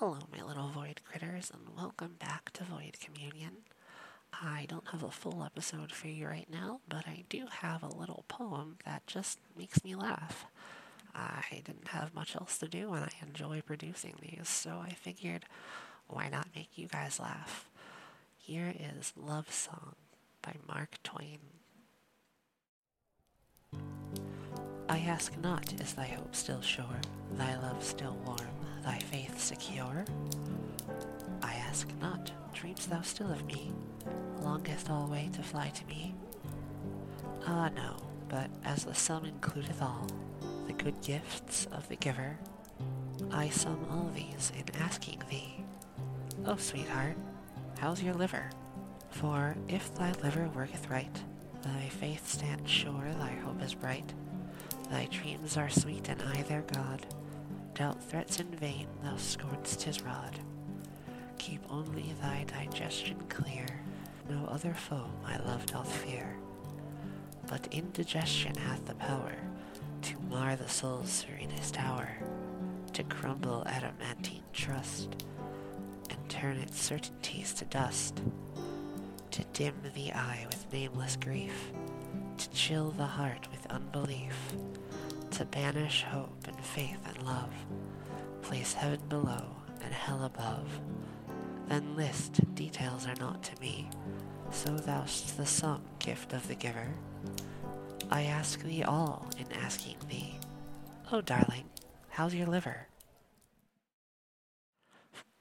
Hello, my little void critters, and welcome back to Void Communion. I don't have a full episode for you right now, but I do have a little poem that just makes me laugh. I didn't have much else to do, and I enjoy producing these, so I figured why not make you guys laugh? Here is Love Song by Mark Twain. I ask not, is thy hope still sure, thy love still warm, thy faith secure? I ask not, dream'st thou still of me, longest alway to fly to me? Ah no, but as the sum includeth all, the good gifts of the giver, I sum all these in asking thee, Oh sweetheart, how's your liver? For if thy liver worketh right, thy faith stands sure, thy hope is bright, Thy dreams are sweet, and I their God. Doubt threats in vain, thou scorn'st his rod. Keep only thy digestion clear, no other foe my love doth fear. But indigestion hath the power to mar the soul's serenest hour, to crumble adamantine trust, and turn its certainties to dust, to dim the eye with nameless grief, to chill the heart with unbelief to banish hope and faith and love, place heaven below and hell above. Then list details are not to me, so thou'st the sum gift of the giver. I ask thee all in asking thee, Oh darling, how's your liver?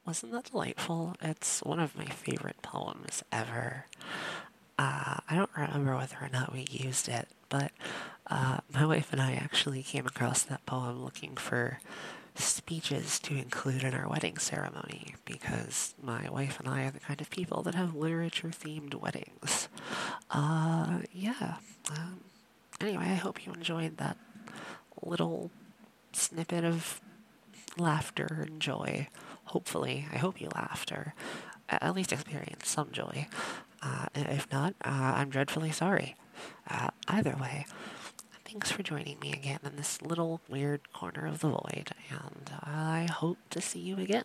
Wasn't that delightful? It's one of my favorite poems ever. Uh, I don't remember whether or not we used it, but uh, my wife and I actually came across that poem looking for speeches to include in our wedding ceremony because my wife and I are the kind of people that have literature themed weddings. Uh, yeah. Um, anyway, I hope you enjoyed that little snippet of laughter and joy. Hopefully, I hope you laughed or at least experienced some joy. Uh, if not, uh, I'm dreadfully sorry. Uh, either way, thanks for joining me again in this little weird corner of the void, and I hope to see you again.